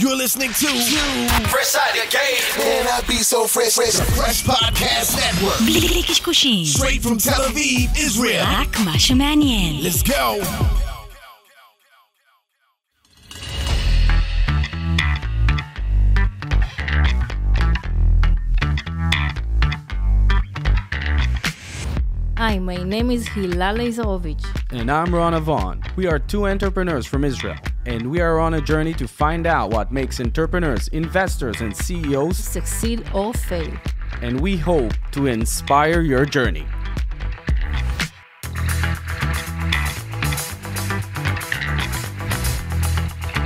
You're listening to Fresh out the gate. Man, I be so fresh, fresh. Fresh Podcast Network. בלי קשקושים. Straight from Tel Aviv, Israel. רק מה שמעניין. Let's go. Hi, my name is Hilal Lazarovich. And I'm Ron Avon. We are two entrepreneurs from Israel, and we are on a journey to find out what makes entrepreneurs, investors, and CEOs, Succeed or fail. and we hope to inspire your journey.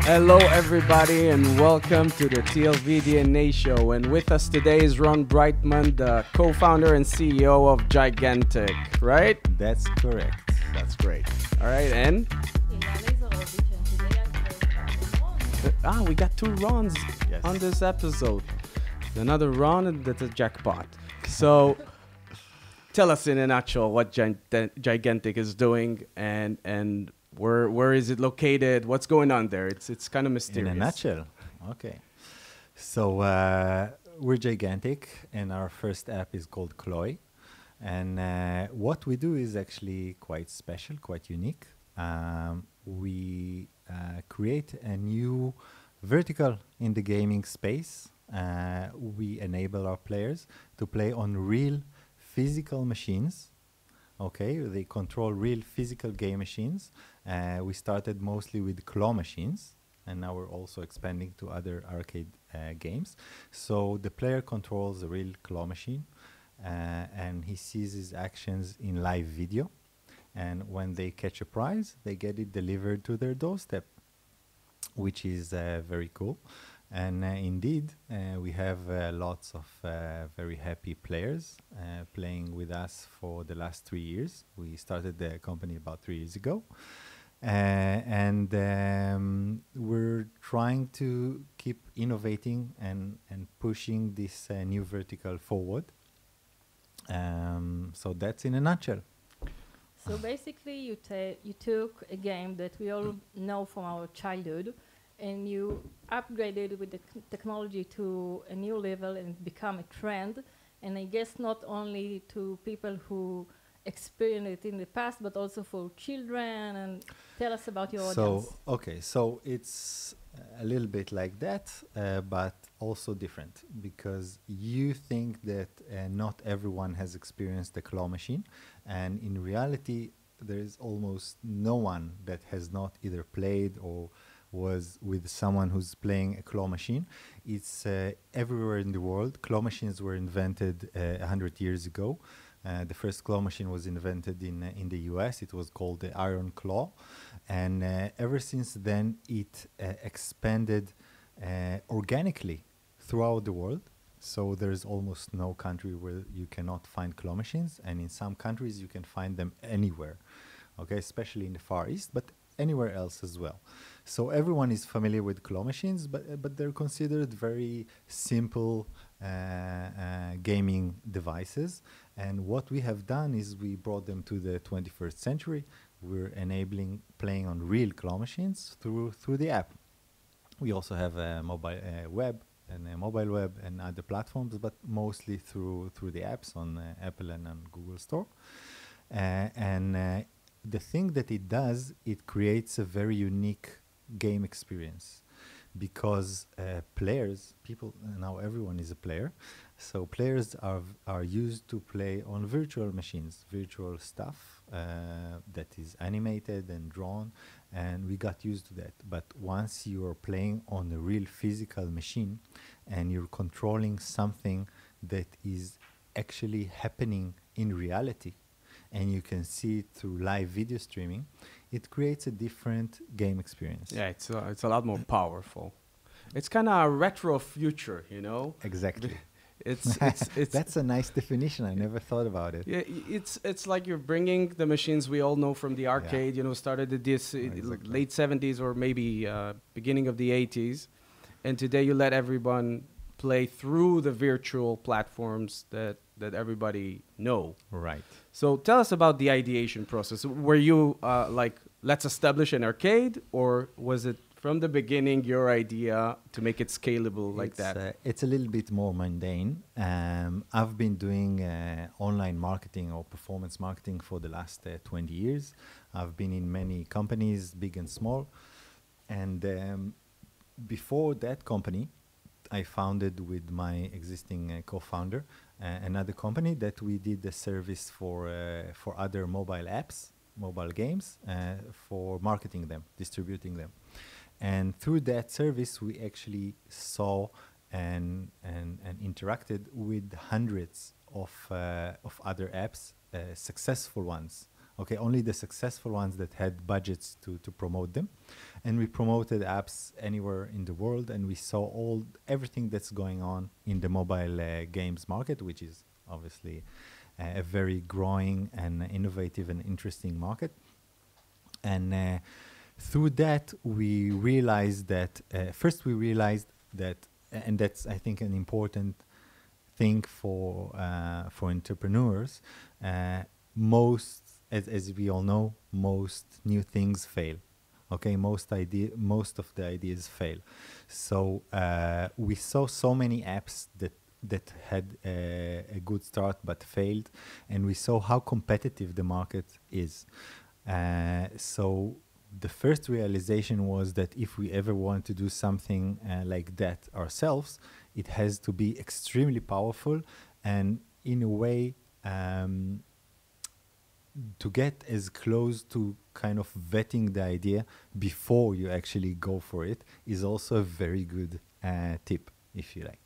Hello, everybody, and welcome to the TLV DNA show. And with us today is Ron Brightman, the co founder and CEO of Gigantic, right? That's correct. That's great. All right, and Ah, we got two Rons Yes. on this episode. Another Ron and that's a jackpot. So, tell us in a nutshell what Gigantic is doing and and where where is it located? What's going on there? It's it's kind of mysterious. In a nutshell. Okay. So uh, we're gigantic, and our first app is called Clawee. And uh, what we do is actually quite special, quite unique. Um, we uh, create a new vertical in the gaming space. Uh, we enable our players to play on real physical machines Okay, they control real physical game machines. Uh, we started mostly with claw machines, and now we're also expanding to other arcade uh, games. So the player controls a real claw machine, uh, and he sees his actions in live video. And when they catch a prize, they get it delivered to their doorstep, which is uh, very cool. And uh, indeed, uh, we have lots of very happy players playing with us for the last three years. We started the company about three years ago. Uh, and um, we're trying to keep innovating and, and pushing this uh, new vertical forward. Um, so that's in a nutshell. So basically, you, ta- you took a game that we all know from our childhood and you upgraded it with the c- technology to a new level and become a trend. And I guess not only to people who experienced it in the past, but also for children. And tell us about your so audience. okay so it's a little bit like that uh, but also different because you think that uh, not everyone has experienced the claw machine and in reality there is almost no one that has not either played or was with someone who's playing a claw machine it's uh, everywhere in the world claw machines were invented uh, 100 years ago uh, the first claw machine was invented in uh, in the US. It was called the Iron Claw, and uh, ever since then it uh, expanded uh, organically throughout the world. So there's almost no country where you cannot find claw machines, and in some countries you can find them anywhere. Okay, especially in the Far East, but anywhere else as well. So everyone is familiar with claw machines, but but they're considered very simple uh, uh, gaming devices. And what we have done is we brought them to the 21st century. We're enabling playing on real claw machines through through the app. We also have a mobile web and a mobile web and other platforms, but mostly through through the apps on uh, Apple and on Google Store. Uh, and uh, the thing that it does, it creates a very unique game experience because uh, players, people now everyone is a player, so players are are used to play on virtual machines, virtual stuff uh, that is animated and drawn, and we got used to that. But once you are playing on a real physical machine, and you're controlling something that is actually happening in reality, and you can see it through live video streaming, it creates a different game experience. Yeah, it's uh, it's a lot more powerful. It's kind of a retro future, you know. Exactly. It's it's it's That's a nice definition. I never thought about it. Yeah, it's it's like you're bringing the machines we all know from the arcade. You know, started at this uh, Exactly. late '70s or maybe uh, beginning of the '80s, and today you let everyone play through the virtual platforms that that everybody know. Right. So tell us about the ideation process. Were you uh, like, let's establish an arcade, or was it from the beginning your idea to make it scalable like it's, that? Uh, it's a little bit more mundane. Um, I've been doing uh, online marketing or performance marketing for the last uh, 20 years. I've been in many companies, big and small. And um, before that company, I founded with my existing uh, co-founder uh, another company that we did a service for uh, for other mobile apps, mobile games, uh, for marketing them, distributing them. And through that service, we actually saw and, and, and interacted with hundreds of, uh, of other apps, uh, successful ones. Okay, only the successful ones that had budgets to, to promote them. And we promoted apps anywhere in the world, and we saw all everything that's going on in the mobile uh, games market, which is obviously uh, a very growing and innovative and interesting market. And uh, through that, we realized that uh, first we realized that, and that's I think an important thing for uh, for entrepreneurs. Uh, most, as as we all know, most new things fail. Okay, most idea, most of the ideas fail. So uh, we saw so many apps that that had a, a good start but failed, and we saw how competitive the market is. Uh, so the first realization was that if we ever want to do something uh, like that ourselves, it has to be extremely powerful and in a way um, to get as close to kind of vetting the idea before you actually go for it is also a very good uh, tip, if you like.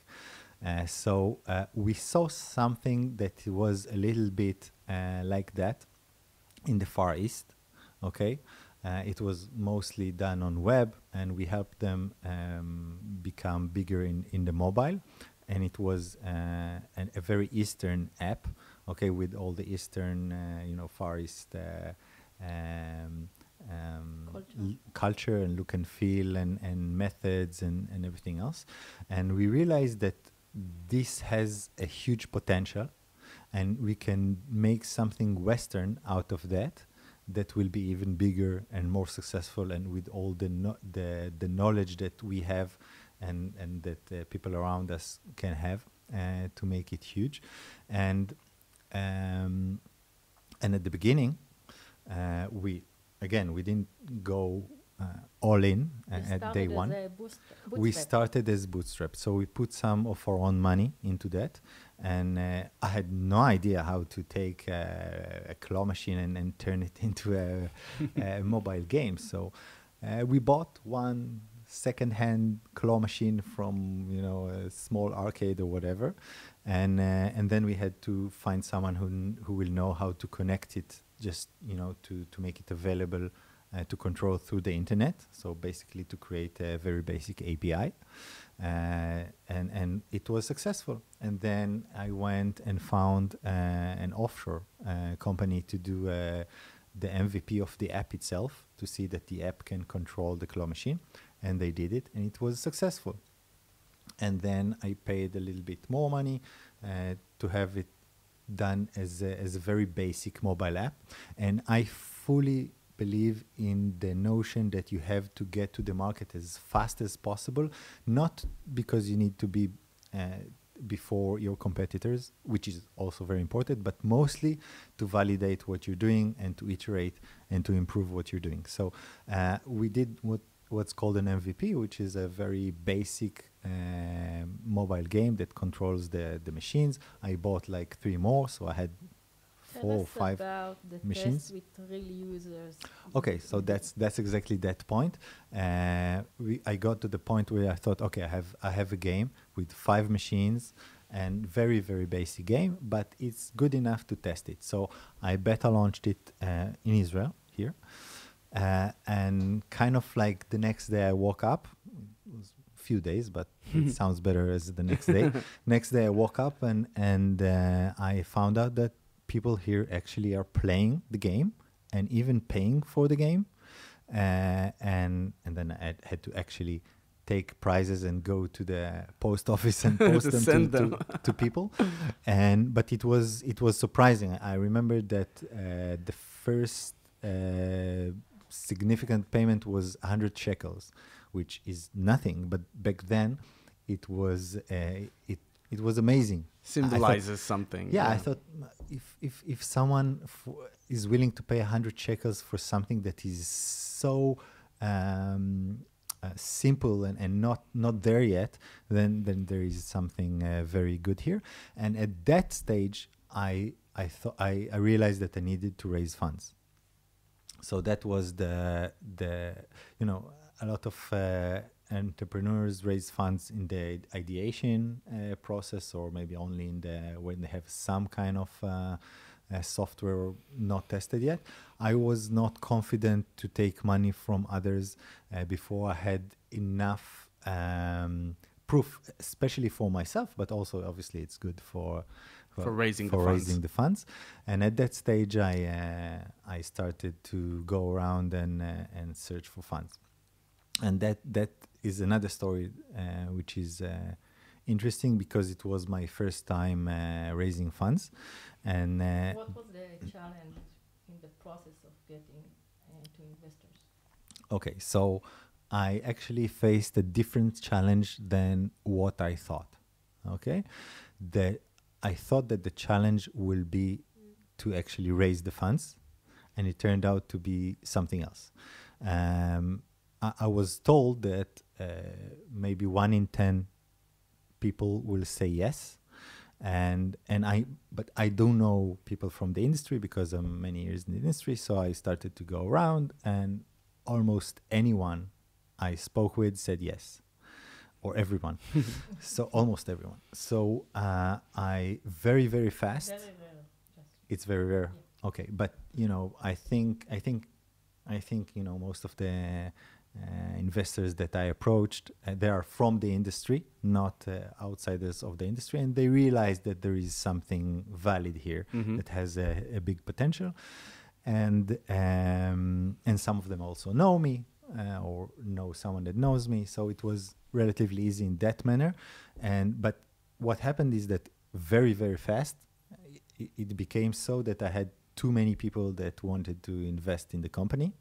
Uh, so uh, we saw something that was a little bit uh, like that in the Far East. Okay, uh, it was mostly done on web, and we helped them um, become bigger in, in the mobile. And it was uh, an, a very Eastern app, okay, with all the Eastern, uh, you know, Far East uh, um, um, Culture. culture and look and feel and, and methods and, and everything else. And we realized that this has a huge potential, and we can make something Western out of that that will be even bigger and more successful and with all the no- the the knowledge that we have and and that uh, people around us can have uh, to make it huge. And um, and at the beginning uh, we again we didn't go uh, all in at day one. we started as bootstrap. So we put some of our own money into that and uh, i had no idea how to take uh, a claw machine and, and turn it into a, a mobile game. So uh, we bought one second-hand claw machine from you know a small arcade or whatever. And uh, and then we had to find someone who kn- who will know how to connect it just you know to to make it available uh, to control through the internet. So basically, to create a very basic API, and and it was successful. And then I went and found uh, an offshore uh, company to do uh, the MVP of the app itself to see that the app can control the claw machine, and they did it, and it was successful. And then I paid a little bit more money uh, to have it done as a, as a very basic mobile app. And I fully believe in the notion that you have to get to the market as fast as possible, not because you need to be uh, before your competitors, which is also very important, but mostly to validate what you're doing and to iterate and to improve what you're doing. So uh, we did what what's called an MVP, which is a very basic uh, mobile game that controls the the machines. I bought like three more, so I had four or five machines. test with real users. Okay, so that's that's exactly that point. Uh, we, I got to the point where I thought, okay, I have I have a game with five machines and very very basic game, but it's good enough to test it. So I beta launched it uh, in Israel here, uh, and kind of like the next day I woke up. It was a few days, but it sounds better as the next day. next day I woke up and and uh, I found out that people here actually are playing the game and even paying for the game. Uh, and and then I had- to actually take prizes and go to the post office and post To them, send to, them. To, to people. And but it was it was surprising. I remember that uh, the first uh, significant payment was 100 shekels, which is nothing. But back then, it was uh, it it was amazing. I thought- Symbolizes something. yeah, I thought uh, if if if someone f- is willing to pay hundred shekels for something that is so um, uh, simple and, and not not there yet, then then there is something uh, very good here. And at that stage, I I thought I, I realized that I needed to raise funds. So that was the the you know a lot of uh, entrepreneurs raise funds in the ideation uh, process or maybe only in the when they have some kind of uh, uh, software not tested yet. I was not confident to take money from others uh, before I had enough um, proof, especially for myself, but also obviously it's good for For raising the for funds. the funds. And at that stage, I uh, I started to go around and uh, and search for funds, and that that is another story uh, which is. Uh, Interesting because it was my first time uh, raising funds, and uh, What was the challenge in the process of getting uh, to investors? Okay, so I actually faced a different challenge than what I thought. Okay, that I thought that the challenge will be to actually raise the funds, and it turned out to be something else. Um, I, I was told that uh, maybe one in ten people will say yes. And and i but i don't know people from the industry because i'm many years in the industry. So i started to go around and almost anyone i spoke with said yes. Or everyone. So almost everyone. So uh, i very very fast. Very rare. It's very rare. Okay. But you know i think i think i think you know most of the investors that i approached uh, they are from the industry not uh, outsiders of the industry and they realize that there is something valid here that has a, a big potential. And um, and some of them also know me uh, or know someone that knows me. So it was relatively easy in that manner. And but what happened is that very very fast it, it became so that I had too many people that wanted to invest in the company.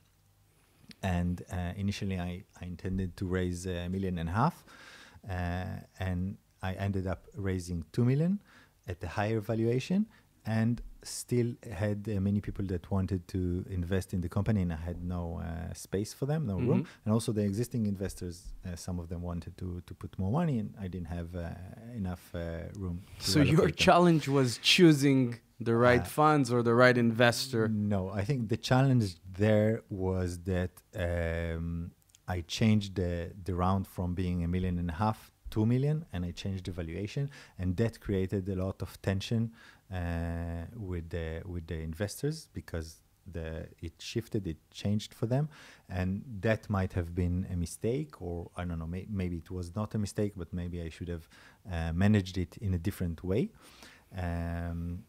And uh, initially, I, I intended to raise a million and a half, uh, and I ended up raising two million at the higher valuation, and still had uh, many people that wanted to invest in the company, and I had no uh, space for them, no room. And also, the existing investors, uh, some of them wanted to to put more money, and I didn't have uh, enough uh, room. So your them. challenge was choosing the right Uh, funds or the right investor. No, I think the challenge there was that um, I changed the, the round from being a million and a half to and I changed the valuation, and that created a lot of tension with the with the investors because the it shifted, it changed for them, and that might have been a mistake, or I don't know, may, maybe it was not a mistake, but maybe I should have uh, managed it in a different way. Um,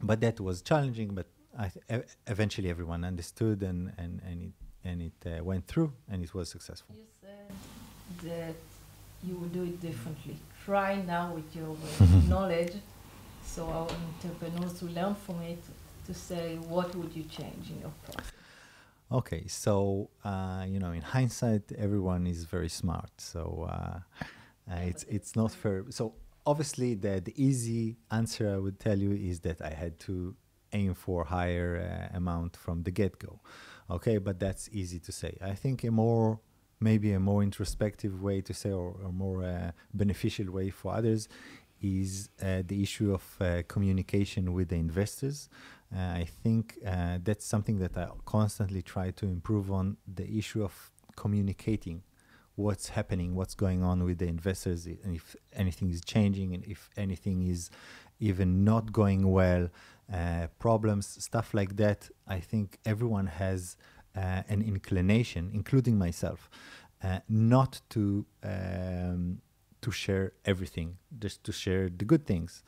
but that was challenging. But I th- eventually everyone understood, and and and it and it uh, went through, and it was successful. You said that you will do it differently. Try now with your uh, knowledge, so our entrepreneurs will learn from it to say what would you change in your process. Okay, so uh, you know, in hindsight, everyone is very smart. So uh, uh, it's it's not fair. So obviously, the the easy answer I would tell you is that I had to aim for higher uh, amount from the get go. Okay, but that's easy to say. I think a more maybe a more introspective way to say, or a more uh, beneficial way for others, is uh, the issue of uh, communication with the investors. Uh, I think that's something that I constantly try to improve on the issue of communicating what's happening, what's going on with the investors, and if anything is changing, and if anything is even not going well, uh, problems, stuff like that. I think everyone has uh, an inclination, including myself, uh, not to um, to share everything, just to share the good things.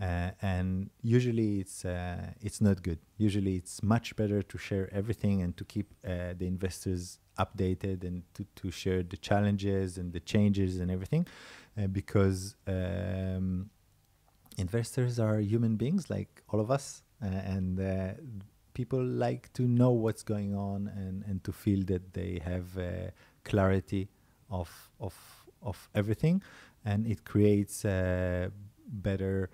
Uh, and usually it's uh, it's not good. Usually it's much better to share everything and to keep uh, the investors updated and to, to share the challenges and the changes and everything, uh, because um, investors are human beings like all of us, uh, and uh, people like to know what's going on and, and to feel that they have clarity of of of everything, and it creates a better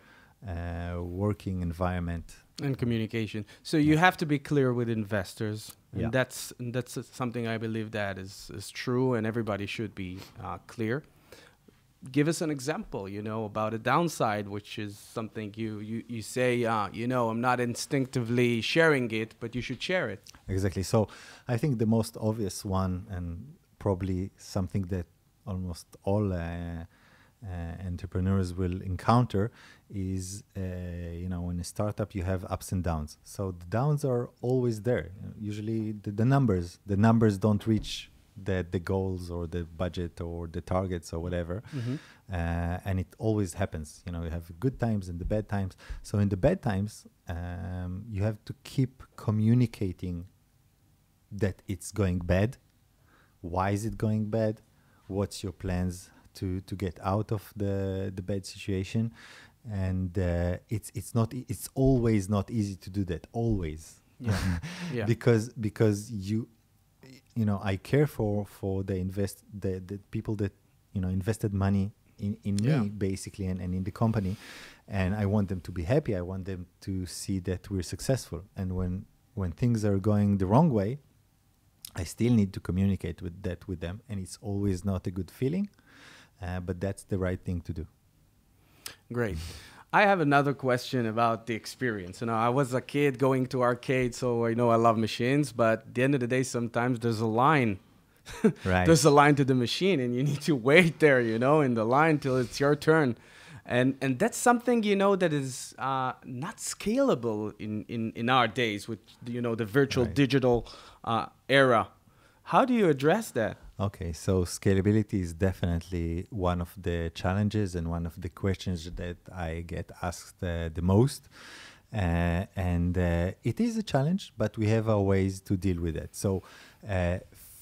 uh, working environment. and communication. So you have to be clear with investors, and Yeah. that's and that's something I believe that is is true, and everybody should be uh, clear. Give us an example, you know, about a downside, which is something you you you say, uh, you know, I'm not instinctively sharing it, but you should share it. Exactly. So I think the most obvious one, and probably something that almost all uh, uh, entrepreneurs will encounter, is uh, you know, in a startup you have ups and downs. So the downs are always there. Usually the, the numbers, the numbers don't reach the the goals or the budget or the targets or whatever, uh, and it always happens. You know, you have good times and the bad times. So in the bad times, um, you have to keep communicating that it's going bad. Why is it going bad? What's your plans to to get out of the the bad situation? And uh, it's it's not it's always not easy to do that. Always, Yeah. Yeah. because because you you know I care for for the invest the, the people that you know invested money in, in Yeah. me basically and, and in the company and I want them to be happy I want them to see that we're successful and when when things are going the wrong way I still need to communicate with that with them and it's always not a good feeling uh, but that's the right thing to do Great. I have another question about the experience. You know, I was a kid going to arcade, so I know I love machines, but at the end of the day, sometimes there's a line. Right. there's a line to the machine, and you need to wait there, you know, in the line till it's your turn. And, and that's something you know that is uh, not scalable in, in, in our days with you know the virtual Right. digital uh, era. How do you address that? Okay, so scalability is definitely one of the challenges and one of the questions that I get asked uh, the most. Uh, and uh, it is a challenge, but we have our ways to deal with it. So, uh,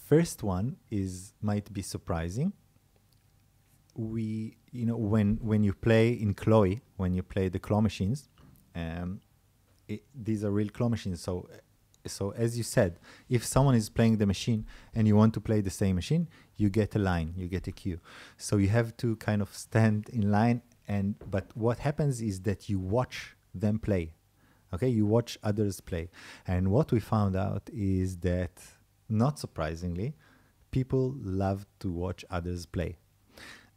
first one is might be surprising. We, you know, when when you play in Clawee, when you play the claw machines, um, it, these are real claw machines. So, so as you said, if someone is playing the machine and you want to play the same machine, you get a line, you get a queue. So you have to kind of stand in line. And but what happens is that you watch them play. Okay, you watch others play. And what we found out is that, not surprisingly, people love to watch others play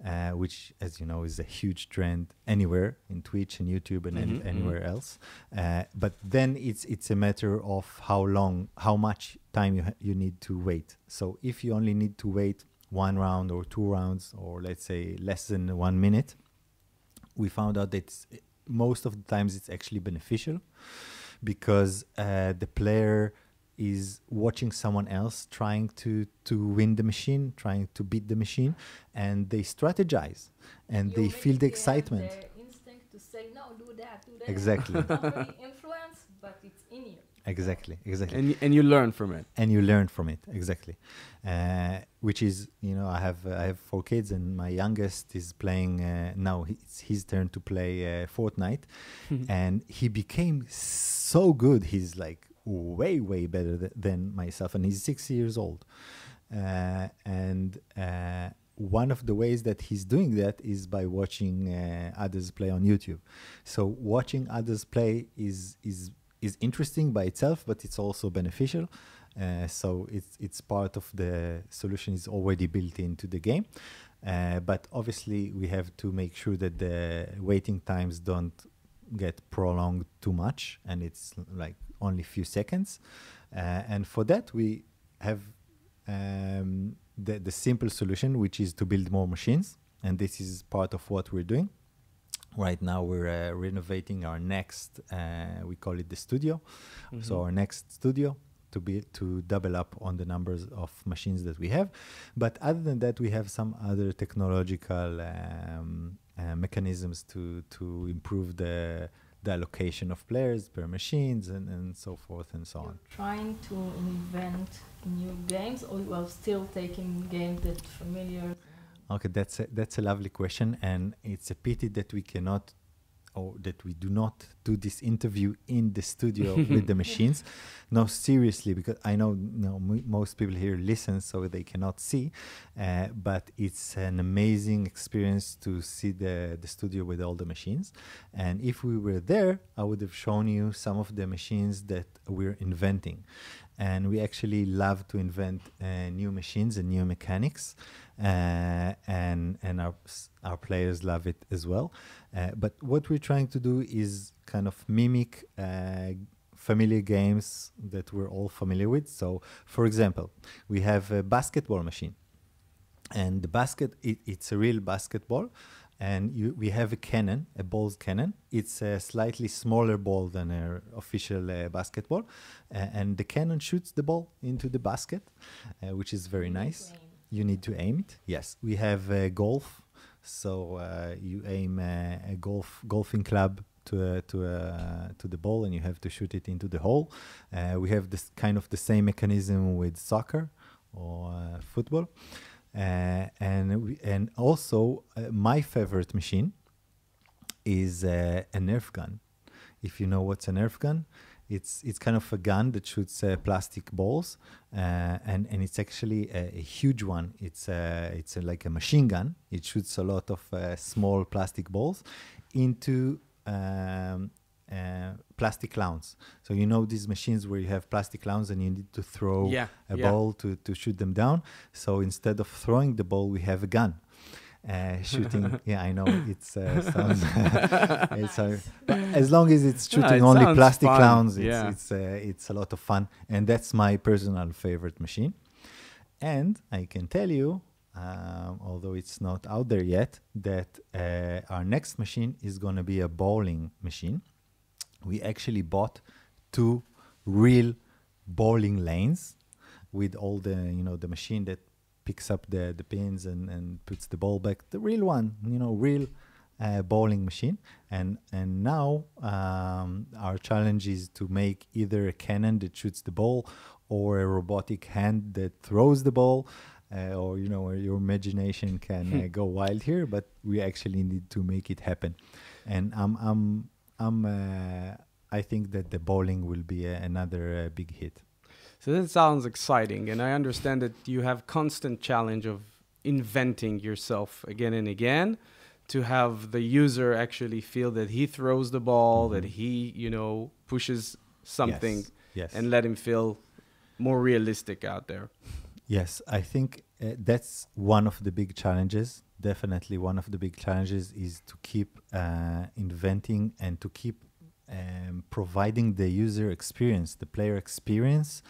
uh, which, as you know, is a huge trend anywhere in Twitch and YouTube and any- anywhere else. Uh, but then it's it's a matter of how long, how much time you ha- you need to wait. So if you only need to wait one round or two rounds, or let's say less than one minute, we found out that it's, most of the times it's actually beneficial because uh, the player is watching someone else trying to to win the machine, trying to beat the machine, and they strategize and they feel the excitement. The instinct to say no, do that, do that. Exactly. It's not really influence, but it's in you. Exactly, exactly. And, and you learn from it. and you learn from it exactly uh, which is you know i have i have four kids and my youngest is playing uh, now it's his turn to play uh, fortnite and he became so good he's like way way better th- than myself and he's six years old uh, and uh, one of the ways that he's doing that is by watching uh, others play on YouTube. So watching others play is is is interesting by itself, but it's also beneficial. Uh, so it's it's part of the solution is already built into the game. Uh, but obviously we have to make sure that the waiting times don't get prolonged too much and it's like only few seconds. Uh, and for that we have um, the, the simple solution, which is to build more machines. And this is part of what we're doing. Right now, we're uh, renovating our next, uh, we call it the studio. So, our next studio to be to double up on the numbers of machines that we have. But other than that, we have some other technological um, uh, mechanisms to to improve the the allocation of players per machines and, and so forth and so on. Trying to invent new games, or you are still taking games that familiar? Okay, that's a, that's a lovely question, and it's a pity that we cannot or that we do not do this interview in the studio with the machines. No, seriously, because I know, you know most people here listen, so they cannot see. Uh, but it's an amazing experience to see the, the studio with all the machines. And if we were there, I would have shown you some of the machines that we're inventing. And we actually love to invent uh, new machines and new mechanics, uh, and and our our players love it as well. Uh, but what we're trying to do is kind of mimic uh, familiar games that we're all familiar with. So, for example, we have a basketball machine, and the basket it, it's a real basketball. And you, we have a cannon, a ball's cannon. It's a slightly smaller ball than an official uh, basketball, uh, and the cannon shoots the ball into the basket, uh, which is very nice. You need to aim it. Yes, we have uh, golf, so uh, you aim uh, a golf golfing club to a, to a, to the ball, and you have to shoot it into the hole. Uh, we have this kind of the same mechanism with soccer or uh, football, uh, and we, and also uh, my favorite machine is uh, a Nerf gun. If you know what's a Nerf gun, it's it's kind of a gun that shoots uh, plastic balls, uh, and and it's actually a, a huge one. It's uh, it's a, like a machine gun. It shoots a lot of uh, small plastic balls into um, uh, plastic clowns. So you know these machines where you have plastic clowns and you need to throw Yeah, a yeah. ball to, to shoot them down. So instead of throwing the ball, we have a gun. Uh, shooting, yeah, I know it's uh, sounds. it's uh, but as long as it's Yeah, shooting it only plastic fun, clowns, it's yeah. it's uh, it's a lot of fun, and that's my personal favorite machine. And I can tell you, um, although it's not out there yet, that uh, our next machine is going to be a bowling machine. We actually bought two real bowling lanes with all the you know the machine that picks up the the pins and and puts the ball back the real one you know real uh, bowling machine. And and now um, our challenge is to make either a cannon that shoots the ball or a robotic hand that throws the ball uh, or you know your imagination can uh, go wild here but we actually need to make it happen. And i'm i'm i'm uh, i think that the bowling will be another uh, big hit So that sounds exciting, and I understand that you have constant challenge of inventing yourself again and again to have the user actually feel that he throws the ball, that he, you know, pushes something, Yes, yes. and let him feel more realistic out there. Yes, I think uh, that's one of the big challenges. Definitely, one of the big challenges is to keep uh, inventing and to keep um, providing the user experience, the player experience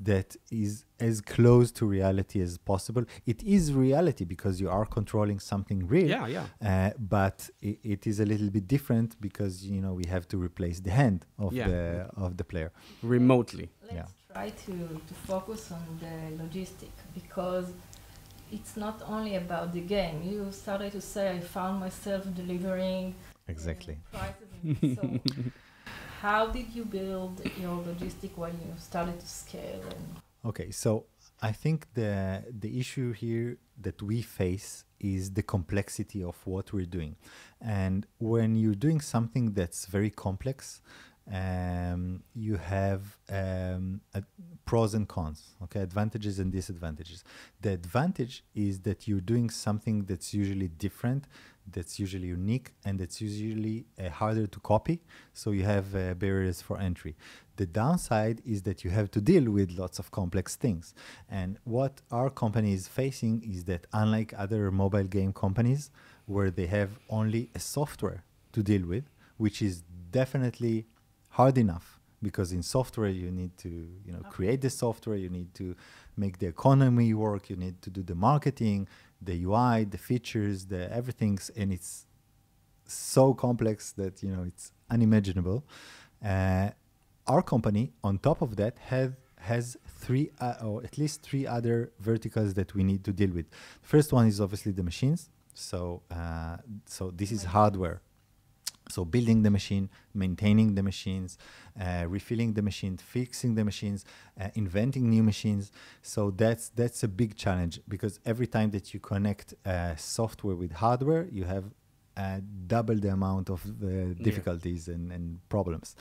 that is as close to reality as possible. It is reality because you are controlling something real. Yeah, yeah. Uh, but i it is a little bit different because you know we have to replace the hand of Yeah. the of the player. Remotely. Let's Yeah. try to, to focus on the logistic because it's not only about the game. You started to say I found myself delivering uh, Exactly. prices. So how did you build your logistic when you started to scale? Okay, so I think the the issue here that we face is the complexity of what we're doing, and when you're doing something that's very complex, um, you have um, a pros and cons. Okay, advantages and disadvantages. The advantage is that you're doing something that's usually different, that's usually unique, and that's usually uh, harder to copy. So you have uh, barriers for entry. The downside is that you have to deal with lots of complex things. And what our company is facing is that, unlike other mobile game companies, where they have only a software to deal with, which is definitely hard enough because in software you need to you know create the software you need to make the economy work you need to do the marketing the ui the features the everything's and it's so complex that you know it's unimaginable. Uh, our company on top of that have has three uh, or at least three other verticals that we need to deal with. First one is obviously the machines. So uh, so this is hardware so building the machine maintaining the machines uh, refilling the machine fixing the machines uh, inventing new machines so that's that's a big challenge because every time that you connect uh, software with hardware you have uh, double the amount of the difficulties and, and problems.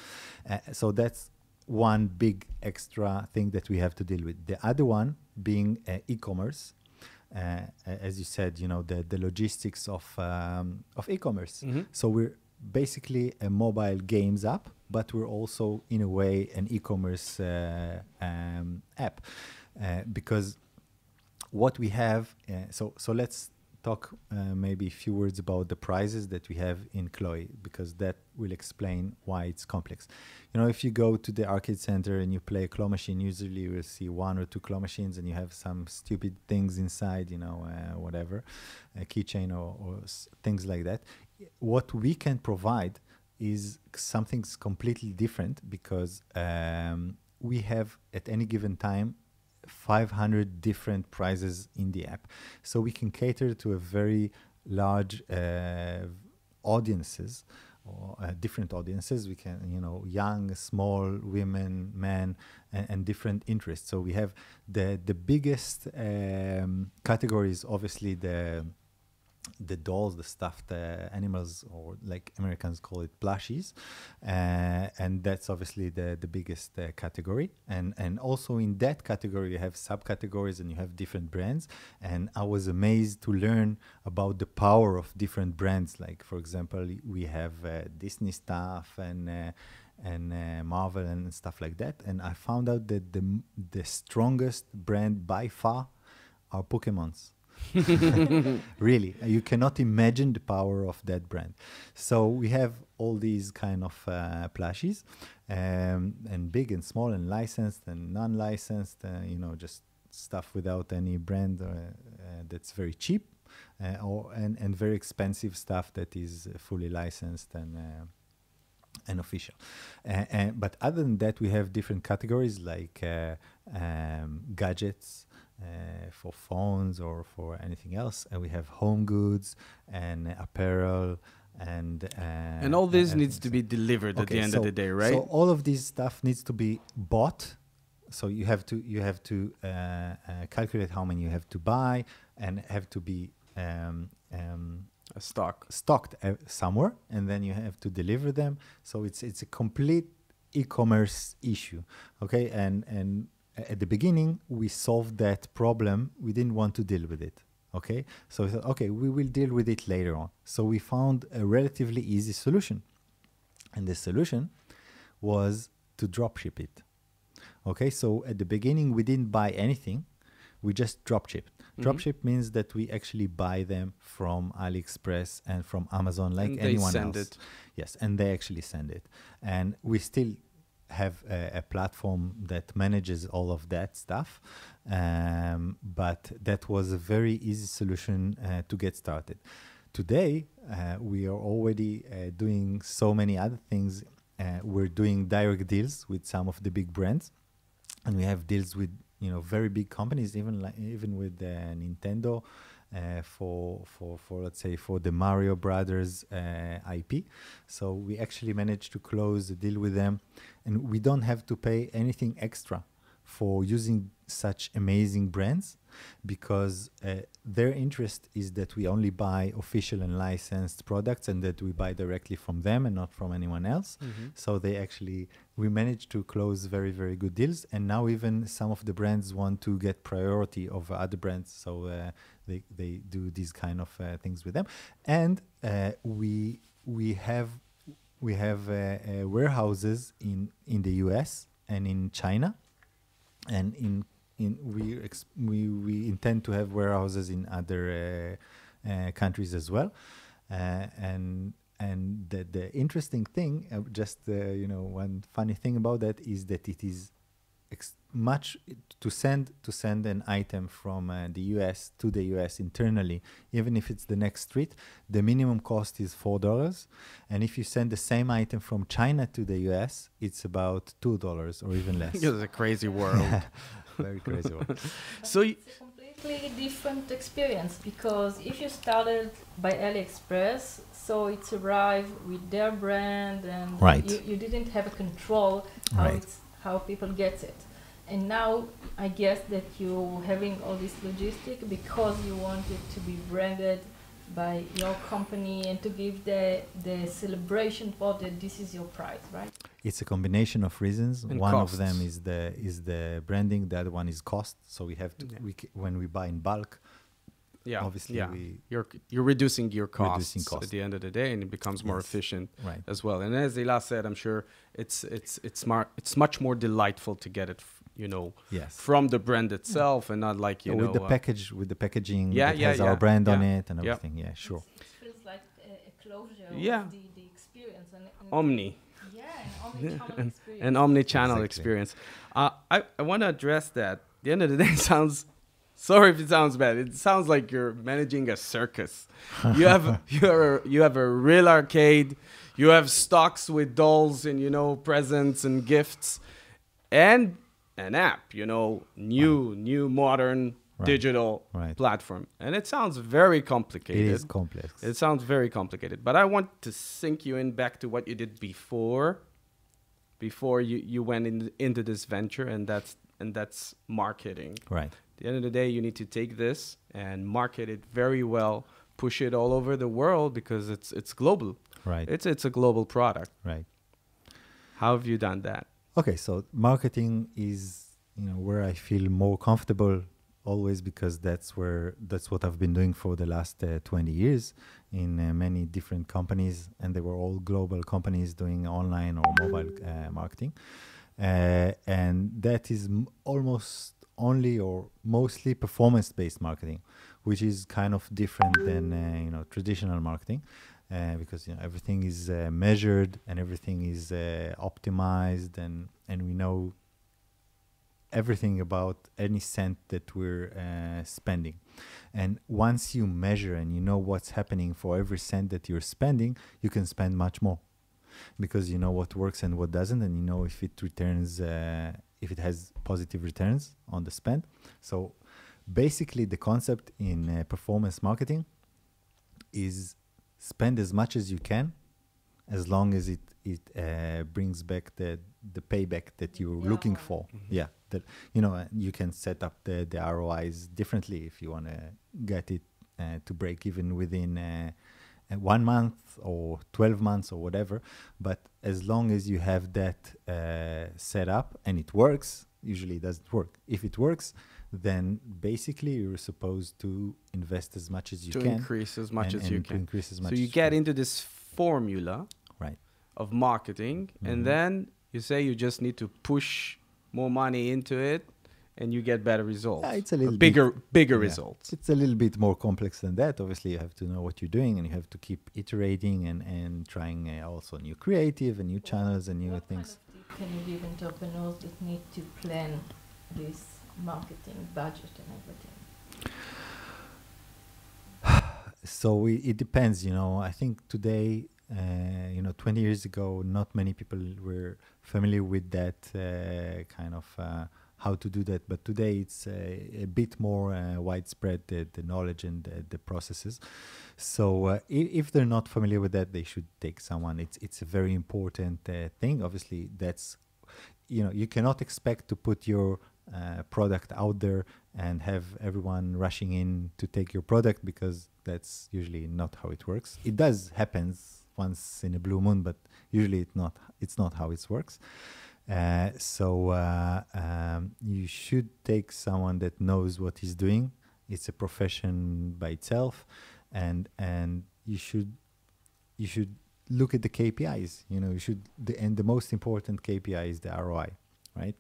Uh, so that's one big extra thing that we have to deal with. The other one being uh, e-commerce. Uh, as you said, you know the, the logistics of um, of e-commerce. So we're basically a mobile games app, but we're also in a way an e-commerce uh, um, app uh, because what we have. Uh, so so let's talk uh, maybe a few words about the prizes that we have in Clawee because that will explain why it's complex. You know, if you go to the arcade center and you play a claw machine, usually you will see one or two claw machines and you have some stupid things inside, you know, uh, whatever, a keychain or, or things like that. What we can provide is something completely different because um, we have at any given time 500 different prizes in the app. So we can cater to a very large uh, audiences or uh, different audiences. We can, you know, young, small, women, men, and, and different interests. So we have the the biggest um, categories, obviously the the dolls, the stuffed uh, animals, or like Americans call it plushies, uh, and that's obviously the the biggest uh, category. And and also in that category you have subcategories and you have different brands. And I was amazed to learn about the power of different brands. Like for example, we have uh, Disney stuff and. Uh, and uh, Marvel and stuff like that, and I found out that the the strongest brand by far are Pokemons really you cannot imagine the power of that brand so we have all these kind of uh, plushies um, and big and small and licensed and non-licensed uh, you know just stuff without any brand uh, uh, that's very cheap uh, or and, and very expensive stuff that is uh, fully licensed and uh, and official. Uh, and, but other than that, we have different categories like uh, um, gadgets uh, for phones or for anything else, and we have home goods and apparel and uh, And all this and needs to be delivered at the end so- of the day, right? So all of this stuff needs to be bought. So you have to you have to uh, uh, calculate how many you have to buy and have to be um, um, a stock. stocked uh, somewhere, and then you have to deliver them. So it's it's a complete e-commerce issue. Okay, and and at the beginning we solved that problem. We didn't want to deal with it. Okay, so we thought, okay, we will deal with it later on. So we found a relatively easy solution, and the solution was to drop ship it. Okay, so at the beginning we didn't buy anything, we just drop shipped. Mm-hmm. Drop ship means that we actually buy them from AliExpress and from Amazon like And they anyone send else. it. Yes, and they actually send it. And we still have a, a platform that manages all of that stuff. Um, but that was a very easy solution uh, to get started. Today, uh, we are already uh, doing so many other things. Uh, we're doing direct deals with some of the big brands, and we have deals with you know very big companies, even like even with uh, Nintendo. Uh, for for for let's say for the Mario Brothers uh, IP, so we actually managed to close the deal with them, and we don't have to pay anything extra for using such amazing brands because uh, their interest is that we only buy official and licensed products and that we buy directly from them and not from anyone else. So they actually we managed to close very very good deals and now even some of the brands want to get priority over other brands. So uh, they they do these kind of uh, things with them. And uh, we we have we have uh, uh, warehouses in in the US and in China and in in we we we intend to have warehouses in other uh, uh, countries as well, uh, and and the the interesting thing, uh, just uh, you know, one funny thing about that is that it is much to send to send an item from uh, the US to the US internally, even if it's the next street, the minimum cost is four dollars, and if you send the same item from China to the US, it's about two dollars or even less. It's a crazy world. Very crazy one. so y- It's a completely different experience because if you started by AliExpress, so it's arrived with their brand and Right. you, you didn't have a control how Right. it's how people get it. And now I guess that you having all this logistic because you want it to be branded by your company and to give the the celebration for that this is your prize, right? It's a combination of reasons. And one of them is the is the branding. The other one is cost. So we have to Yeah. we c- when we buy in bulk, Yeah, obviously yeah. we you're you're reducing your costs, Reducing at the end of the day, and it becomes more Yes. efficient right. as well. And as Ela said, I'm sure it's it's it's smart. It's much more delightful to get it, f- you know, Yes. from the brand itself, and not like you with know the uh, package with the packaging Yeah, that yeah, has yeah, our brand on it and everything. Yeah, sure. It's- It feels like a, a closure Yeah. of the, the experience and, and Omni. yeah, an omni-channel experience. an omni-channel Exactly. experience. Uh, I, I want to address that. At the end of the day, it sounds. Sorry if it sounds bad. It sounds like you're managing a circus. You have you are you have a real arcade. You have stocks with dolls and you know presents and gifts, and an app. You know, new new modern Right. digital Right. platform, and it sounds very complicated. is complex. It sounds very complicated, but I want to sink you in back to what you did before, before you, you went in, into this venture, and that's and that's marketing. right. At the end of the day, you need to take this and market it very well, push it all over the world because it's it's global. Right. It's it's a global product. right. How have you done that? Okay, so marketing is you know where I feel more comfortable always because that's where that's what I've been doing for the last uh, 20 years in uh, many different companies and they were all global companies doing online or mobile uh, marketing uh, and that is m- almost only or mostly performance based marketing which is kind of different than uh, you know traditional marketing uh, because you know everything is uh, measured and everything is uh, optimized and and we know everything about any cent that we're uh, spending. And once you measure and you know what's happening for every cent that you're spending you can spend much more because you know what works and what doesn't and you know if it returns uh, if it has positive returns on the spend. So basically the concept in uh, performance marketing is spend as much as you can as long as it it uh, brings back the the payback that you're looking ROI. for. Yeah that you know you can set up the the ROIs differently if you want to get it uh, to break even within uh, uh, one month or 12 months or whatever. But as long as you have that uh, set up and it works usually it doesn't work if it works then basically you're supposed to invest as much as you to can increase as much and- as you and to can. increase as much So you get into this formula right of marketing, and Mhm. then you say you just need to push more money into it, and you get better results. Yeah, it's a Or little bigger, bigger Yeah. results. It's a little bit more complex than that. Obviously, you have to know what you're doing, and you have to keep iterating and and trying uh, also new creative and new channels and new what things. Kind of tip can you give entrepreneurs that need to plan this marketing budget and everything? so we, it depends you know i think today uh, you know 20 years ago not many people were familiar with that uh, kind of uh, how to do that but today it's uh, a bit more uh, widespread the, the knowledge and the, the processes so uh, if they're not familiar with that they should take someone it's it's a very important uh, thing obviously that's you know you cannot expect to put your uh, product out there and have everyone rushing in to take your product because that's usually not how it works. It does happens once in a blue moon, but usually it's not. It's not how it works. Uh, so uh, um, you should take someone that knows what he's doing. It's a profession by itself, and and you should you should look at the KPIs. You know, you should the and the most important KPI is the ROI, right?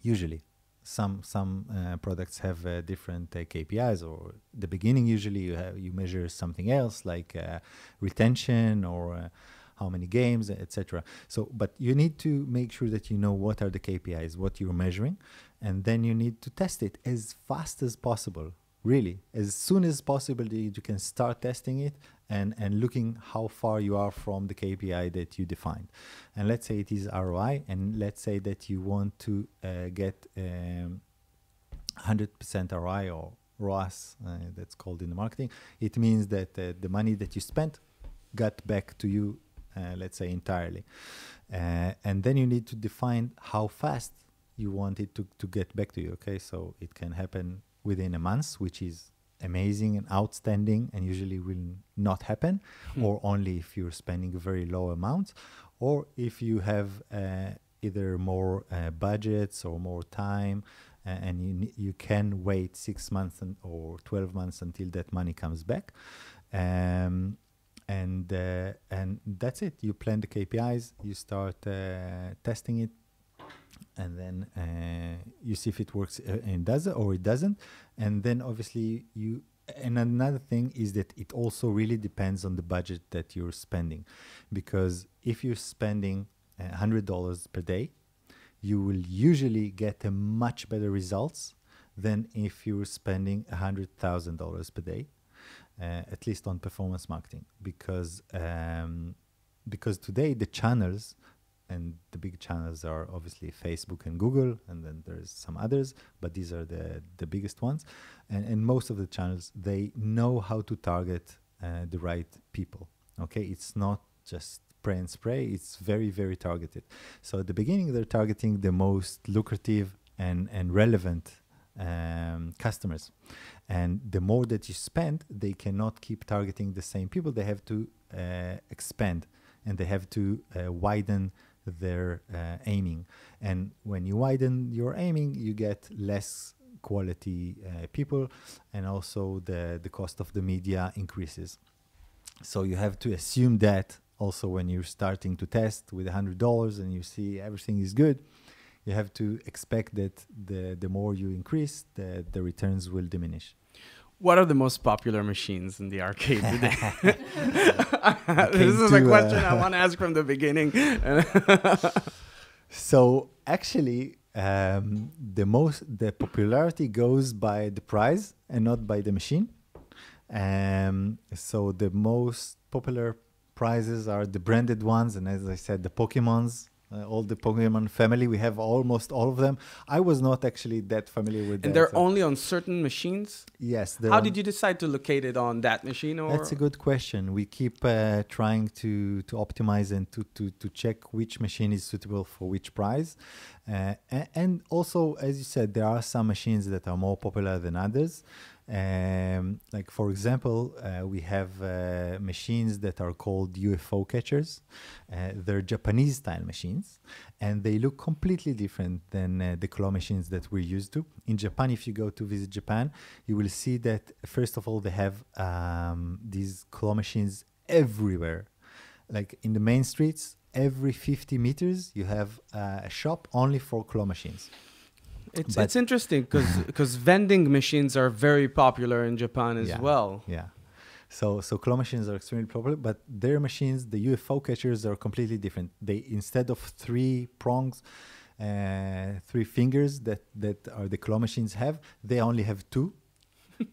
Usually, some some uh, products have uh, different uh, KPIs. Or the beginning, usually you have you measure something else like uh, retention or uh, how many games, etc. So, but you need to make sure that you know what are the KPIs, what you're measuring, and then you need to test it as fast as possible. Really, as soon as possible, you can start testing it and and looking how far you are from the KPI that you defined. And let's say it is ROI, and let's say that you want to uh, get um, 100% ROI or ROAS, uh, that's called in the marketing. It means that uh, the money that you spent got back to you, let's say entirely. Uh, and then you need to define how fast you want it to, to get back to you. Okay, so it can happen within a month, which is amazing and outstanding and usually will not happen or only if you're spending a very low amounts or if you have uh, either more uh, budgets or more time uh, and you, you can wait six months and, or 12 months until that money comes back um, and uh, and that's it. You plan the kpis you start uh, testing it and then uh, you see if it works uh, and does it or it doesn't. And then obviously you and another thing is that it also really depends on the budget that you're spending. Because if you're spending uh, $100 per day you will usually get a much better results than if you're spending $100000 per day at least on performance marketing because um, because today the channels and the big channels are obviously Facebook and Google, and then there's some others, but these are the the biggest ones. And and most of the channels they know how to target uh, the right people. Okay, it's not just spray and spray; it's very very targeted. So at the beginning, they're targeting the most lucrative and and relevant um, customers. And the more that you spend, they cannot keep targeting the same people. They have to uh, expand and they have to uh, widen their uh, aiming. And when you widen your aiming, you get less quality uh, people, and also the, the cost of the media increases. So you have to assume that also when you're starting to test with $100 and you see everything is good, you have to expect that the, the more you increase, the, the returns will diminish. What are the most popular machines in the arcade today? this is a question uh, I want to ask from the beginning. So actually, um, the most the popularity goes by the prize and not by the machine. Um, so the most popular prizes are the branded ones, and as I said, the Pokemons. Uh, all the Pokemon family, we have almost all of them. I was not actually that familiar with and that. they're so- only on certain machines. yes. How on- did you decide to locate it on that machine? Or That's a good question. We keep uh, trying to to optimize and to, to to check which machine is suitable for which price. Uh, a- and also, as you said, there are some machines that are more popular than others. Um, like for example, uh, we have uh, machines that are called UFO catchers. Uh, they're Japanese style machines, and they look completely different than uh, the claw machines that we're used to. In Japan, if you go to visit Japan, you will see that first of all they have um, these claw machines everywhere, like in the main streets. Every 50 meters, you have uh, a shop only for claw machines. It's, but- it's interesting because vending machines are very popular in Japan as Yeah. well. Yeah. So so claw machines are extremely popular, but their machines, the UFO catchers, are completely different. They instead of three prongs, uh, three fingers that that are the claw machines have, they only have two.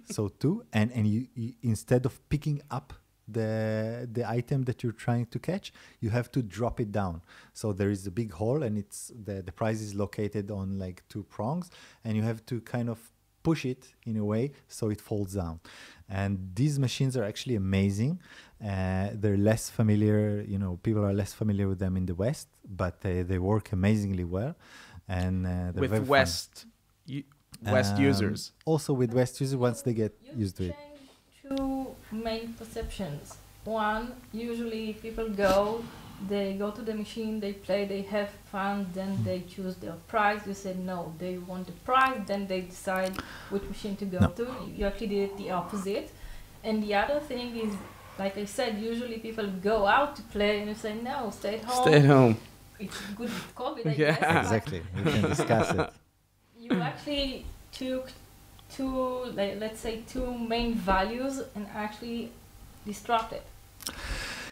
so two, and and you, you instead of picking up the the item that you're trying to catch, you have to drop it down. So there is a big hole, and it's the the prize is located on like two prongs, and you have to kind of push it in a way so it falls down. And these machines are actually amazing. Uh, they're less familiar, you know, people are less familiar with them in the West, but they, they work amazingly well. And uh, with. West u- West Um, users. Also with West users, once they get used to it. Change two main perceptions. One, usually people go, they go to the machine, they play, they have fun, then hmm. they choose their prize. You said no, they want the prize, then they decide which machine to go No. to. You actually did the opposite. And the other thing is, like I said, usually people go out to play and you say no, stay at home. Stay at home. It's good with COVID, I Yeah. guess. but Exactly. We can discuss it. you actually took two, let's say, two main values and actually disrupted.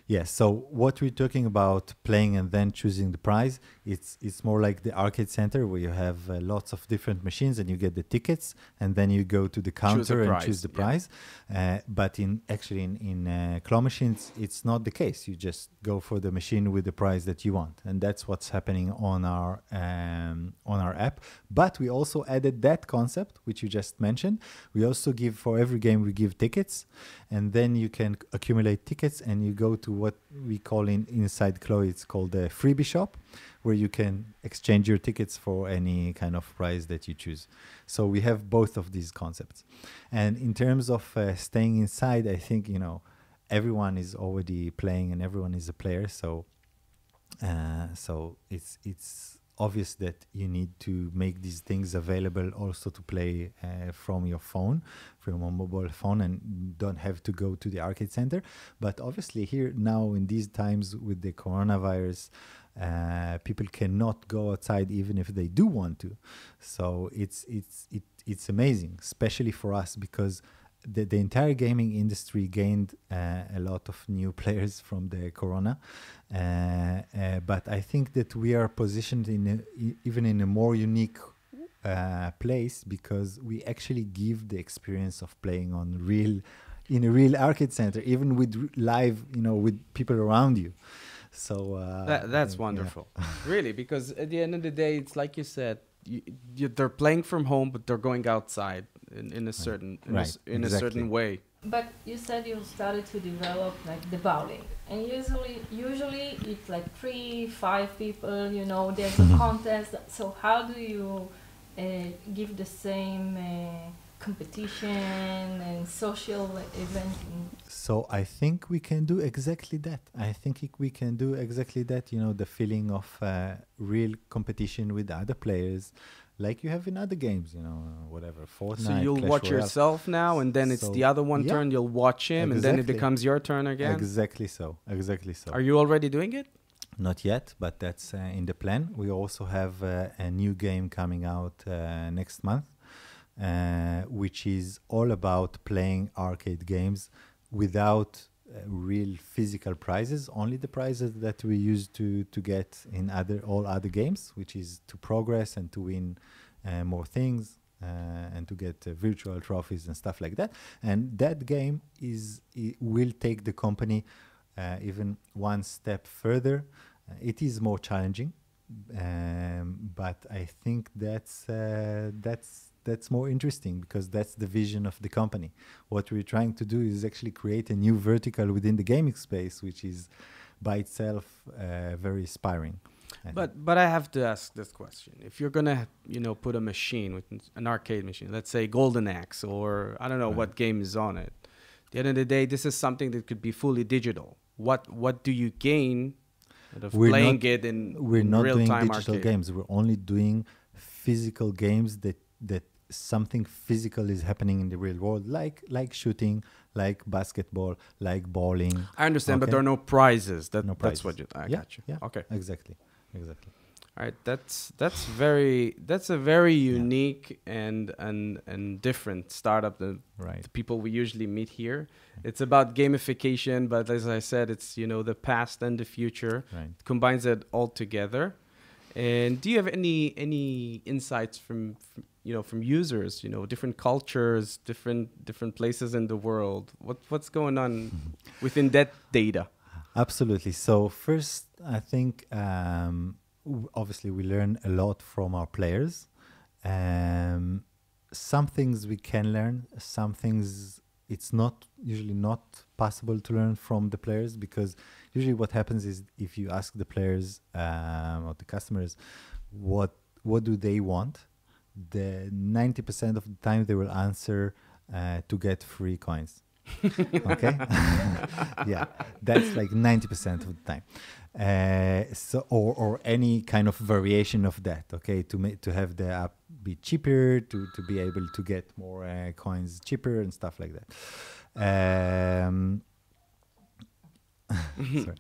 Yes. So what we're talking about playing and then choosing the prize, it's it's more like the arcade center where you have uh, lots of different machines and you get the tickets and then you go to the counter and prize, choose the yeah. prize. Uh, but in actually in in uh, claw machines, it's not the case. You just go for the machine with the prize that you want, and that's what's happening on our um, on our app. But we also added that concept which you just mentioned. We also give for every game we give tickets, and then you can accumulate tickets and you go to what we call in inside Clawee, it's called the freebie shop, where you can exchange your tickets for any kind of prize that you choose. So we have both of these concepts. And in terms of uh, staying inside, I think you know everyone is already playing and everyone is a player. So uh, so it's it's obvious that you need to make these things available also to play uh, from your phone, from a mobile phone, and don't have to go to the arcade center. But obviously, here now in these times with the coronavirus, uh, people cannot go outside even if they do want to. So it's it's it, it's amazing, especially for us because the, the entire gaming industry gained uh, a lot of new players from the corona uh, uh, but i think that we are positioned in a, even in a more unique uh, place because we actually give the experience of playing on real in a real arcade center even with live you know with people around you. So uh, That, that's yeah. wonderful, really, because at the end of the day, it's like you said, you, you, they're playing from home, but they're going outside in, in a certain in, a, Right, s- in a certain way. But you said you started to develop like the bowling, and usually, usually it's like three, five people. You know, there's a contest. So how do you uh, give the same uh, competition and social event? So I think we can do exactly that. I think we can do exactly that. You know, the feeling of uh, real competition with other players, like you have in other games. You know, whatever Fortnite. So you'll Clash watch Royale. yourself now, and then it's So- the other one yeah. turn. You'll watch him, and then it becomes your turn again. Exactly so. Exactly so. Are you already doing it? Not yet, but that's uh, in the plan. We also have uh, a new game coming out uh, next month, uh, which is all about playing arcade games without uh, real physical prizes, only the prizes that we use to to get in other all other games, which is to progress and to win uh, more things. Uh, and to get uh, virtual trophies and stuff like that, and that game is will take the company even one step further. It is more challenging, um, but I think that's that's that's more interesting because that's the vision of the company. What we're trying to do is actually create a new vertical within the gaming space, which is by itself uh, very inspiring. I think. But but I have to ask this question: If you're gonna you know put a machine with an arcade machine, let's say Golden Axe, or I don't know what game is on it. At the end of the day, this is something that could be fully digital. What what do you gain out of We're playing not- it in, we're in not real doing digital arcade? games. We're only doing physical games that that something physical is happening in the real world, like like shooting, like basketball, like bowling. I understand, but there are no prizes. That No prizes. that's what you. I yeah, got you. Yeah, Okay. exactly, exactly. All right. That's that's very that's a very unique and and and different startup than Right. the people we usually meet here. It's about gamification, but as I said, it's you know the past and the future. Right. combines it all together. And do you have any any insights from, from you know from users? You know, different cultures, different different places in the world. What what's going on within that data? Absolutely. So first, I think um, obviously we learn a lot from our players. Um, some things we can learn. Some things it's not usually not possible to learn from the players because usually what happens is if you ask the players um, or the customers what what do they want, the ninety percent of the time they will answer uh, to get free coins. okay? Yeah that's like 90% of the time. Uh, so or, or any kind of variation of that okay? To make to have the app be cheaper to to be able to get more uh, coins cheaper and stuff like that um, sorry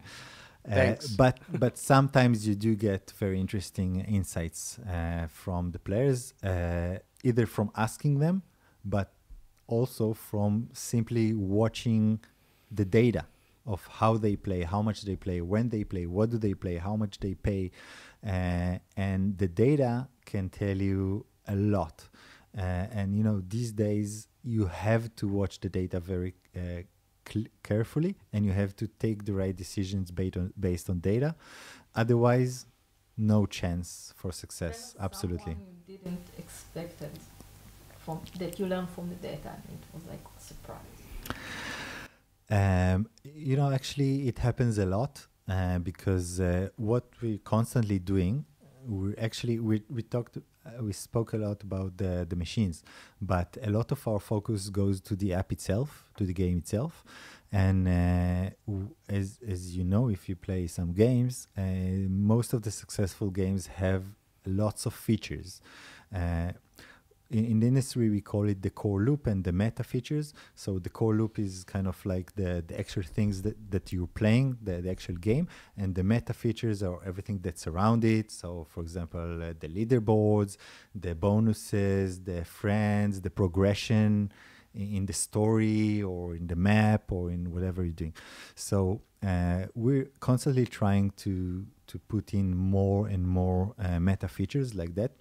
uh, but but sometimes you do get very interesting insights uh, from the players uh, either from asking them but also from simply watching the data of how they play, how much they play, when they play, what do they play, how much they pay, uh, and the data can tell you a lot. Uh, and you know, these days you have to watch the data very uh, carefully, and you have to take the right decisions based on based on data. Otherwise, no chance for success. Absolutely. You didn't expect it from that you learned from the data, and it was like a surprise. Um, you know, actually, it happens a lot uh, because uh, what we're constantly doing, we're actually we we talked, we spoke a lot about the the machines, but a lot of our focus goes to the app itself, to the game itself, and uh, as as you know, if you play some games, uh, most of the successful games have lots of features. Uh, in, in the industry we call it the core loop and the meta features. So the core loop is kind of like the, the actual things that, that you're playing the, the actual game. And the meta features are everything that's around it. So for example uh, the leaderboards the bonuses the friends the progression in the story or in the map or in whatever you're doing. So uh, we're constantly trying to to put in more and more uh, meta features like that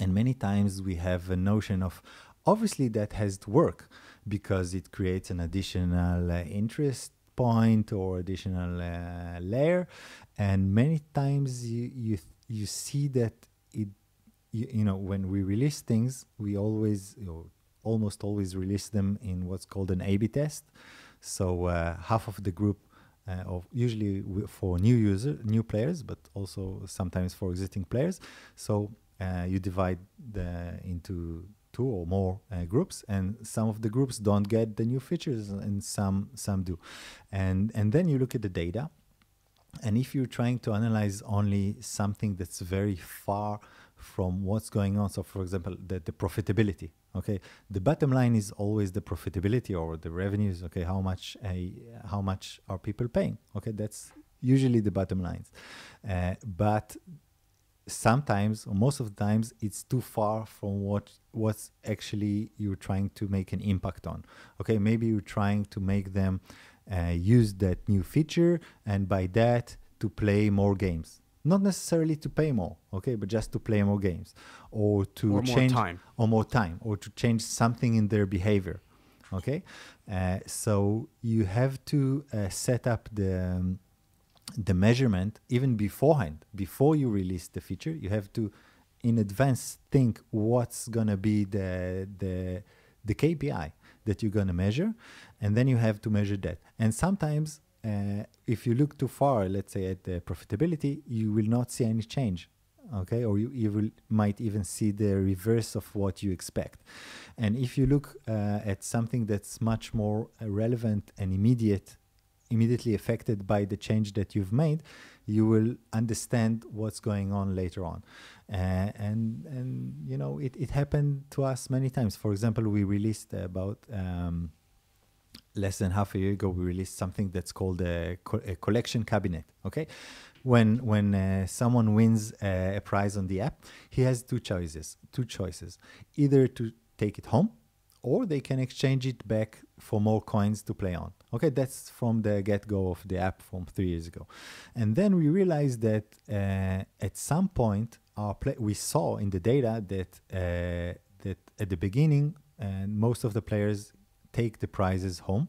and many times we have a notion of obviously that has to work because it creates an additional uh, interest point or additional uh, layer. And many times you you you see that it you, you know when we release things we always you know, almost always release them in what's called an A/B test. So uh, half of the group uh, of usually for new user new players but also sometimes for existing players. So you divide the into two or more uh, groups and some of the groups don't get the new features and some some do. And and then you look at the data and if you're trying to analyze only something that's very far from what's going on so for example the, the profitability okay? The bottom line is always the profitability or the revenues okay? How much a how much are people paying okay? That's usually the bottom lines. Uh, but sometimes or most of the times it's too far from what what's actually you're trying to make an impact on. Okay maybe you're trying to make them uh, use that new feature and by that to play more games. Not necessarily to pay more okay but just to play more games or to Or more change time. or more time or to change something in their behavior okay? Uh, so you have to uh, set up the um, the measurement even beforehand before you release the feature you have to in advance think what's going to be the the the KPI that you're going to measure and then you have to measure that. And sometimes uh, if you look too far let's say at the profitability you will not see any change okay? Or you, you will might even see the reverse of what you expect. And if you look uh, at something that's much more relevant and immediate immediately affected by the change that you've made, you will understand what's going on later on. Uh, and and you know it, it happened to us many times. For example, we released about um, less than half a year ago. We released something that's called a, co- a collection cabinet. Okay, when when uh, someone wins uh, a prize on the app, he has two choices. Two choices: either to take it home or they can exchange it back for more coins to play on. Okay, that's from the get go of the app from three years ago. And then we realized that uh, at some point, our play- we saw in the data that, uh, that at the beginning, and most of the players take the prizes home,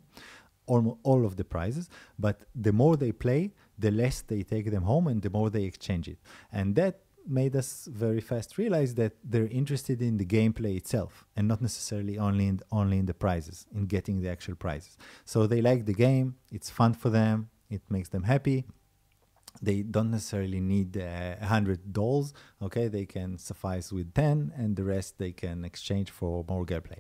almost all of the prizes, but the more they play, the less they take them home and the more they exchange it. And that made us very fast realize that they're interested in the gameplay itself and not necessarily only in only in the prizes in getting the actual prizes. So they like the game it's fun for them it makes them happy. They don't necessarily need uh, a hundred dolls okay? They can suffice with 10 and the rest they can exchange for more gameplay.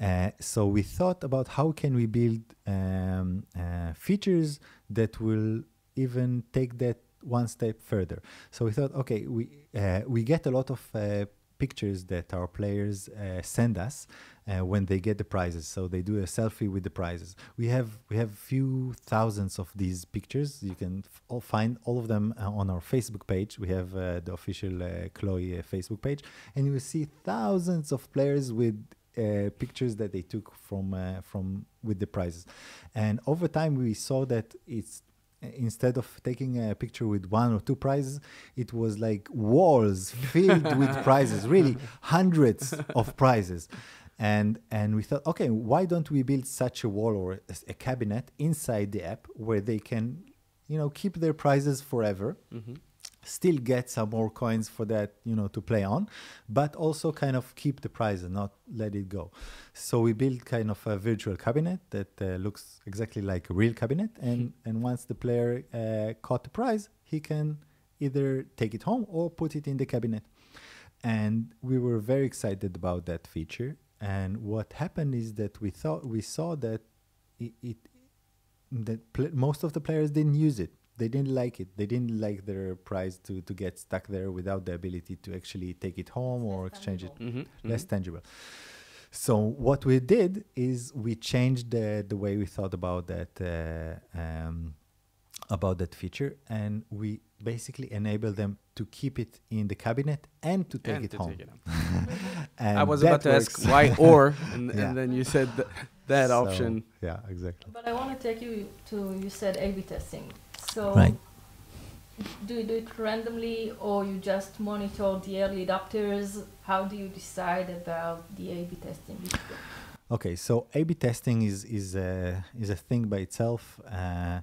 Uh, so we thought about how can we build um, uh, features that will even take that one step further. So we thought, okay, we uh, we get a lot of uh, pictures that our players uh, send us uh, when they get the prizes. So they do a selfie with the prizes. We have we have few thousands of these pictures. You can all find all of them uh, on our Facebook page. We have uh, the official Clawee Facebook page, and you will see thousands of players with uh, pictures that they took from uh, from with the prizes. And over time, we saw that it's instead of taking a picture with one or two prizes, it was like walls filled with prizes, really hundreds of prizes. And and we thought, okay, why don't we build such a wall or a, a cabinet inside the app where they can, you know, keep their prizes forever. Mm-hmm. Still get some more coins for that, you know, to play on, but also kind of keep the prize and not let it go. So we build kind of a virtual cabinet that uh, looks exactly like a real cabinet, and and once the player uh, caught the prize, he can either take it home or put it in the cabinet. And we were very excited about that feature. And what happened is that we thought we saw that it, it that most of the players didn't use it. They didn't like it. They didn't like their prize to, to get stuck there without the ability to actually take it home or exchange it. Mm-hmm. Less tangible. So what we did is we changed the, the way we thought about that uh, um, about that feature, and we basically enable them to keep it in the cabinet and to take And it to home. take it home. I was about to ask why or, and, Yeah. and then you said th- that So, option. Yeah, exactly. But I want to take you to you said A/B testing. So Right. do you do it randomly or you just monitor the early adopters? How do you decide about the A/B testing? Okay, so A/B testing is is a is a thing by itself, uh,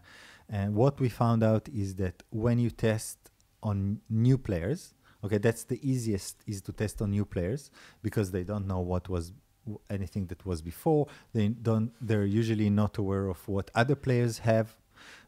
and what we found out is that when you test on new players, okay, that's the easiest is to test on new players because they don't know what was anything that was before. They don't. They're usually not aware of what other players have.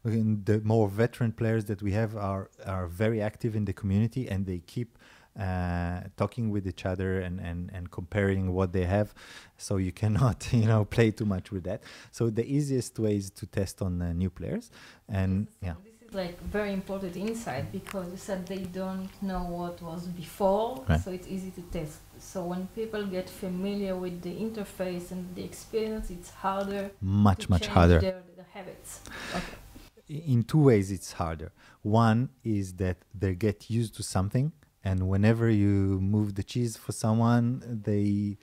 The more veteran players that we have are are very active in the community and they keep uh, talking with each other and, and, and comparing what they have. So you cannot, you know, play too much with that. So the easiest way is to test on uh, new players. And yeah, This is like very important insight because you said they don't know what was before, Right. so it's easy to test. So when people get familiar with the interface and the experience, it's harder much, much harder. Their, their habits. Okay. In two ways it's harder. One is that they get used to something and whenever you move the cheese for someone they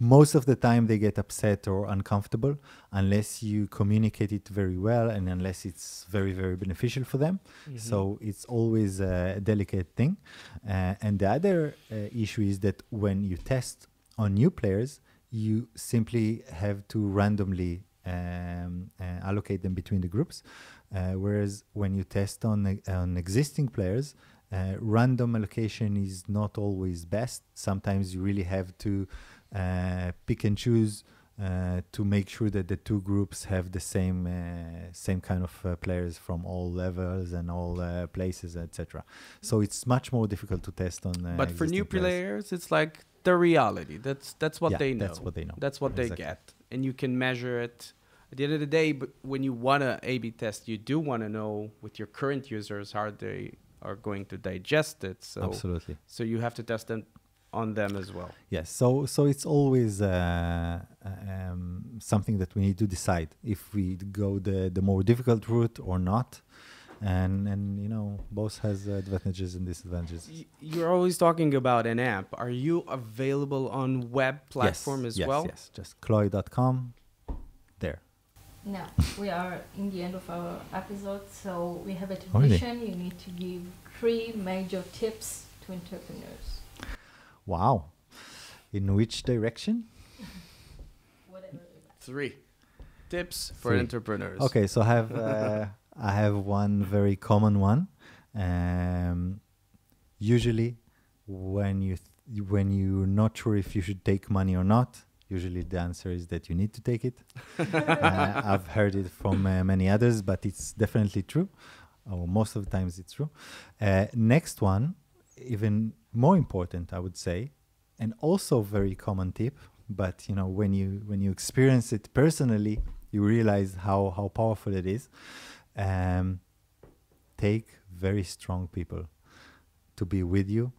most of the time they get upset or uncomfortable unless you communicate it very well and unless it's very very beneficial for them. So it's always a delicate thing. Uh, and the other uh, issue is that when you test on new players you simply have to randomly um, uh, allocate them between the groups whereas when you test on on existing players, uh, random allocation is not always best. Sometimes you really have to uh, pick and choose uh, to make sure that the two groups have the same uh, same kind of uh, players from all levels and all uh, places, etc. So it's much more difficult to test on. Uh, But for new players. players, it's like the reality. That's that's what Yeah, they know. that's what they know. That's what they get, and you can measure it. At the end of the day, but when you want to A/B test, you do want to know with your current users how they are going to digest it. So Absolutely. so you have to test them on them as well. Yes, so so it's always uh, um, something that we need to decide if we go the the more difficult route or not, and and you know both has advantages and disadvantages. You're always talking about an app. Are you available on web platform yes, as yes, well? Yes, just Clawee.com. There. Now we are in the end of our episode, so we have a Already? tradition. You need to give three major tips to entrepreneurs. Wow. In which direction? Whatever. Three tips for Three. entrepreneurs. Okay, so I have uh, I have one very common one. Um, usually, when you th- when you're not sure if you should take money or not, usually the answer is that you need to take it. uh, I've heard it from uh, many others, but it's definitely true, or most of the times it's true. Uh, next one, even more important, I would say, and also very common tip. But you know, when you when you experience it personally, you realize how how powerful it is. Um, take very strong people to be with you,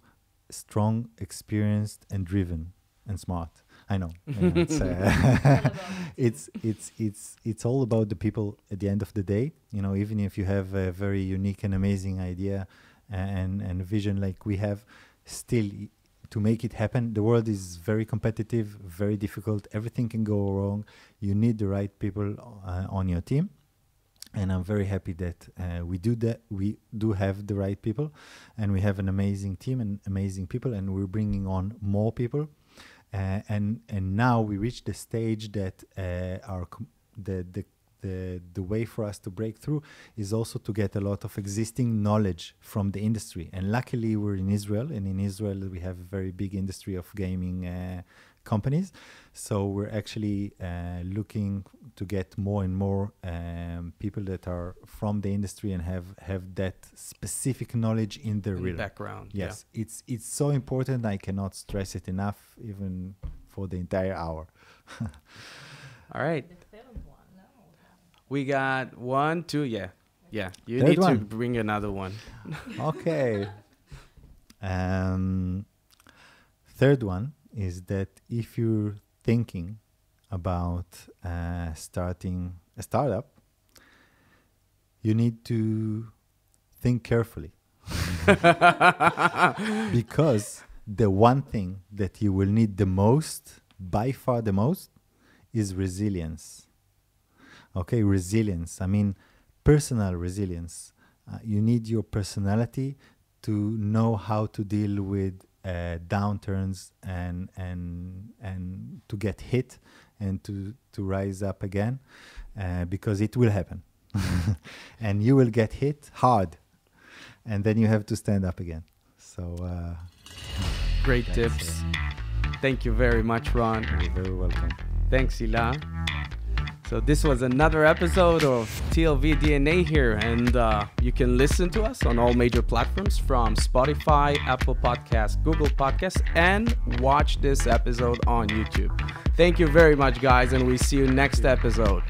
strong, experienced, and driven, and smart. I know. I know, it's, uh, it's it's it's it's all about the people at the end of the day. You know, even if you have a very unique and amazing idea and and vision like we have, still to make it happen, the world is very competitive, very difficult. Everything can go wrong. You need the right people uh, on your team and I'm very happy that uh, we do that. We do have the right people, and we have an amazing team and amazing people, and we're bringing on more people. Uh, and and now we reach the stage that uh, our the the the the way for us to break through is also to get a lot of existing knowledge from the industry. And luckily, we're in Israel, and in Israel we have a very big industry of gaming uh, companies. So we're actually uh, looking to get more and more um, people that are from the industry and have have that specific knowledge in the In the real background. yeah. Yes, it's it's so important. I cannot stress it enough, even for the entire hour. All right. The third one, no. We got one, two, yeah. Yeah. You Third need to bring another one. okay. Um, third one is that if you're thinking about uh, starting a startup, you need to think carefully. because the one thing that you will need the most, by far the most, is resilience. Okay, resilience. I mean, personal resilience. Uh, you need your personality to know how to deal with uh, downturns and and and to get hit and to to rise up again, uh, because it will happen, and you will get hit hard, and then you have to stand up again. So uh, Great tips. Thank you very much, Ron. you're very welcome. Thanks, Ilan. So this was another episode of TLV DNA here, and uh, you can listen to us on all major platforms from Spotify, Apple Podcasts, Google Podcasts, and watch this episode on YouTube. Thank you very much, guys, and we see you next episode.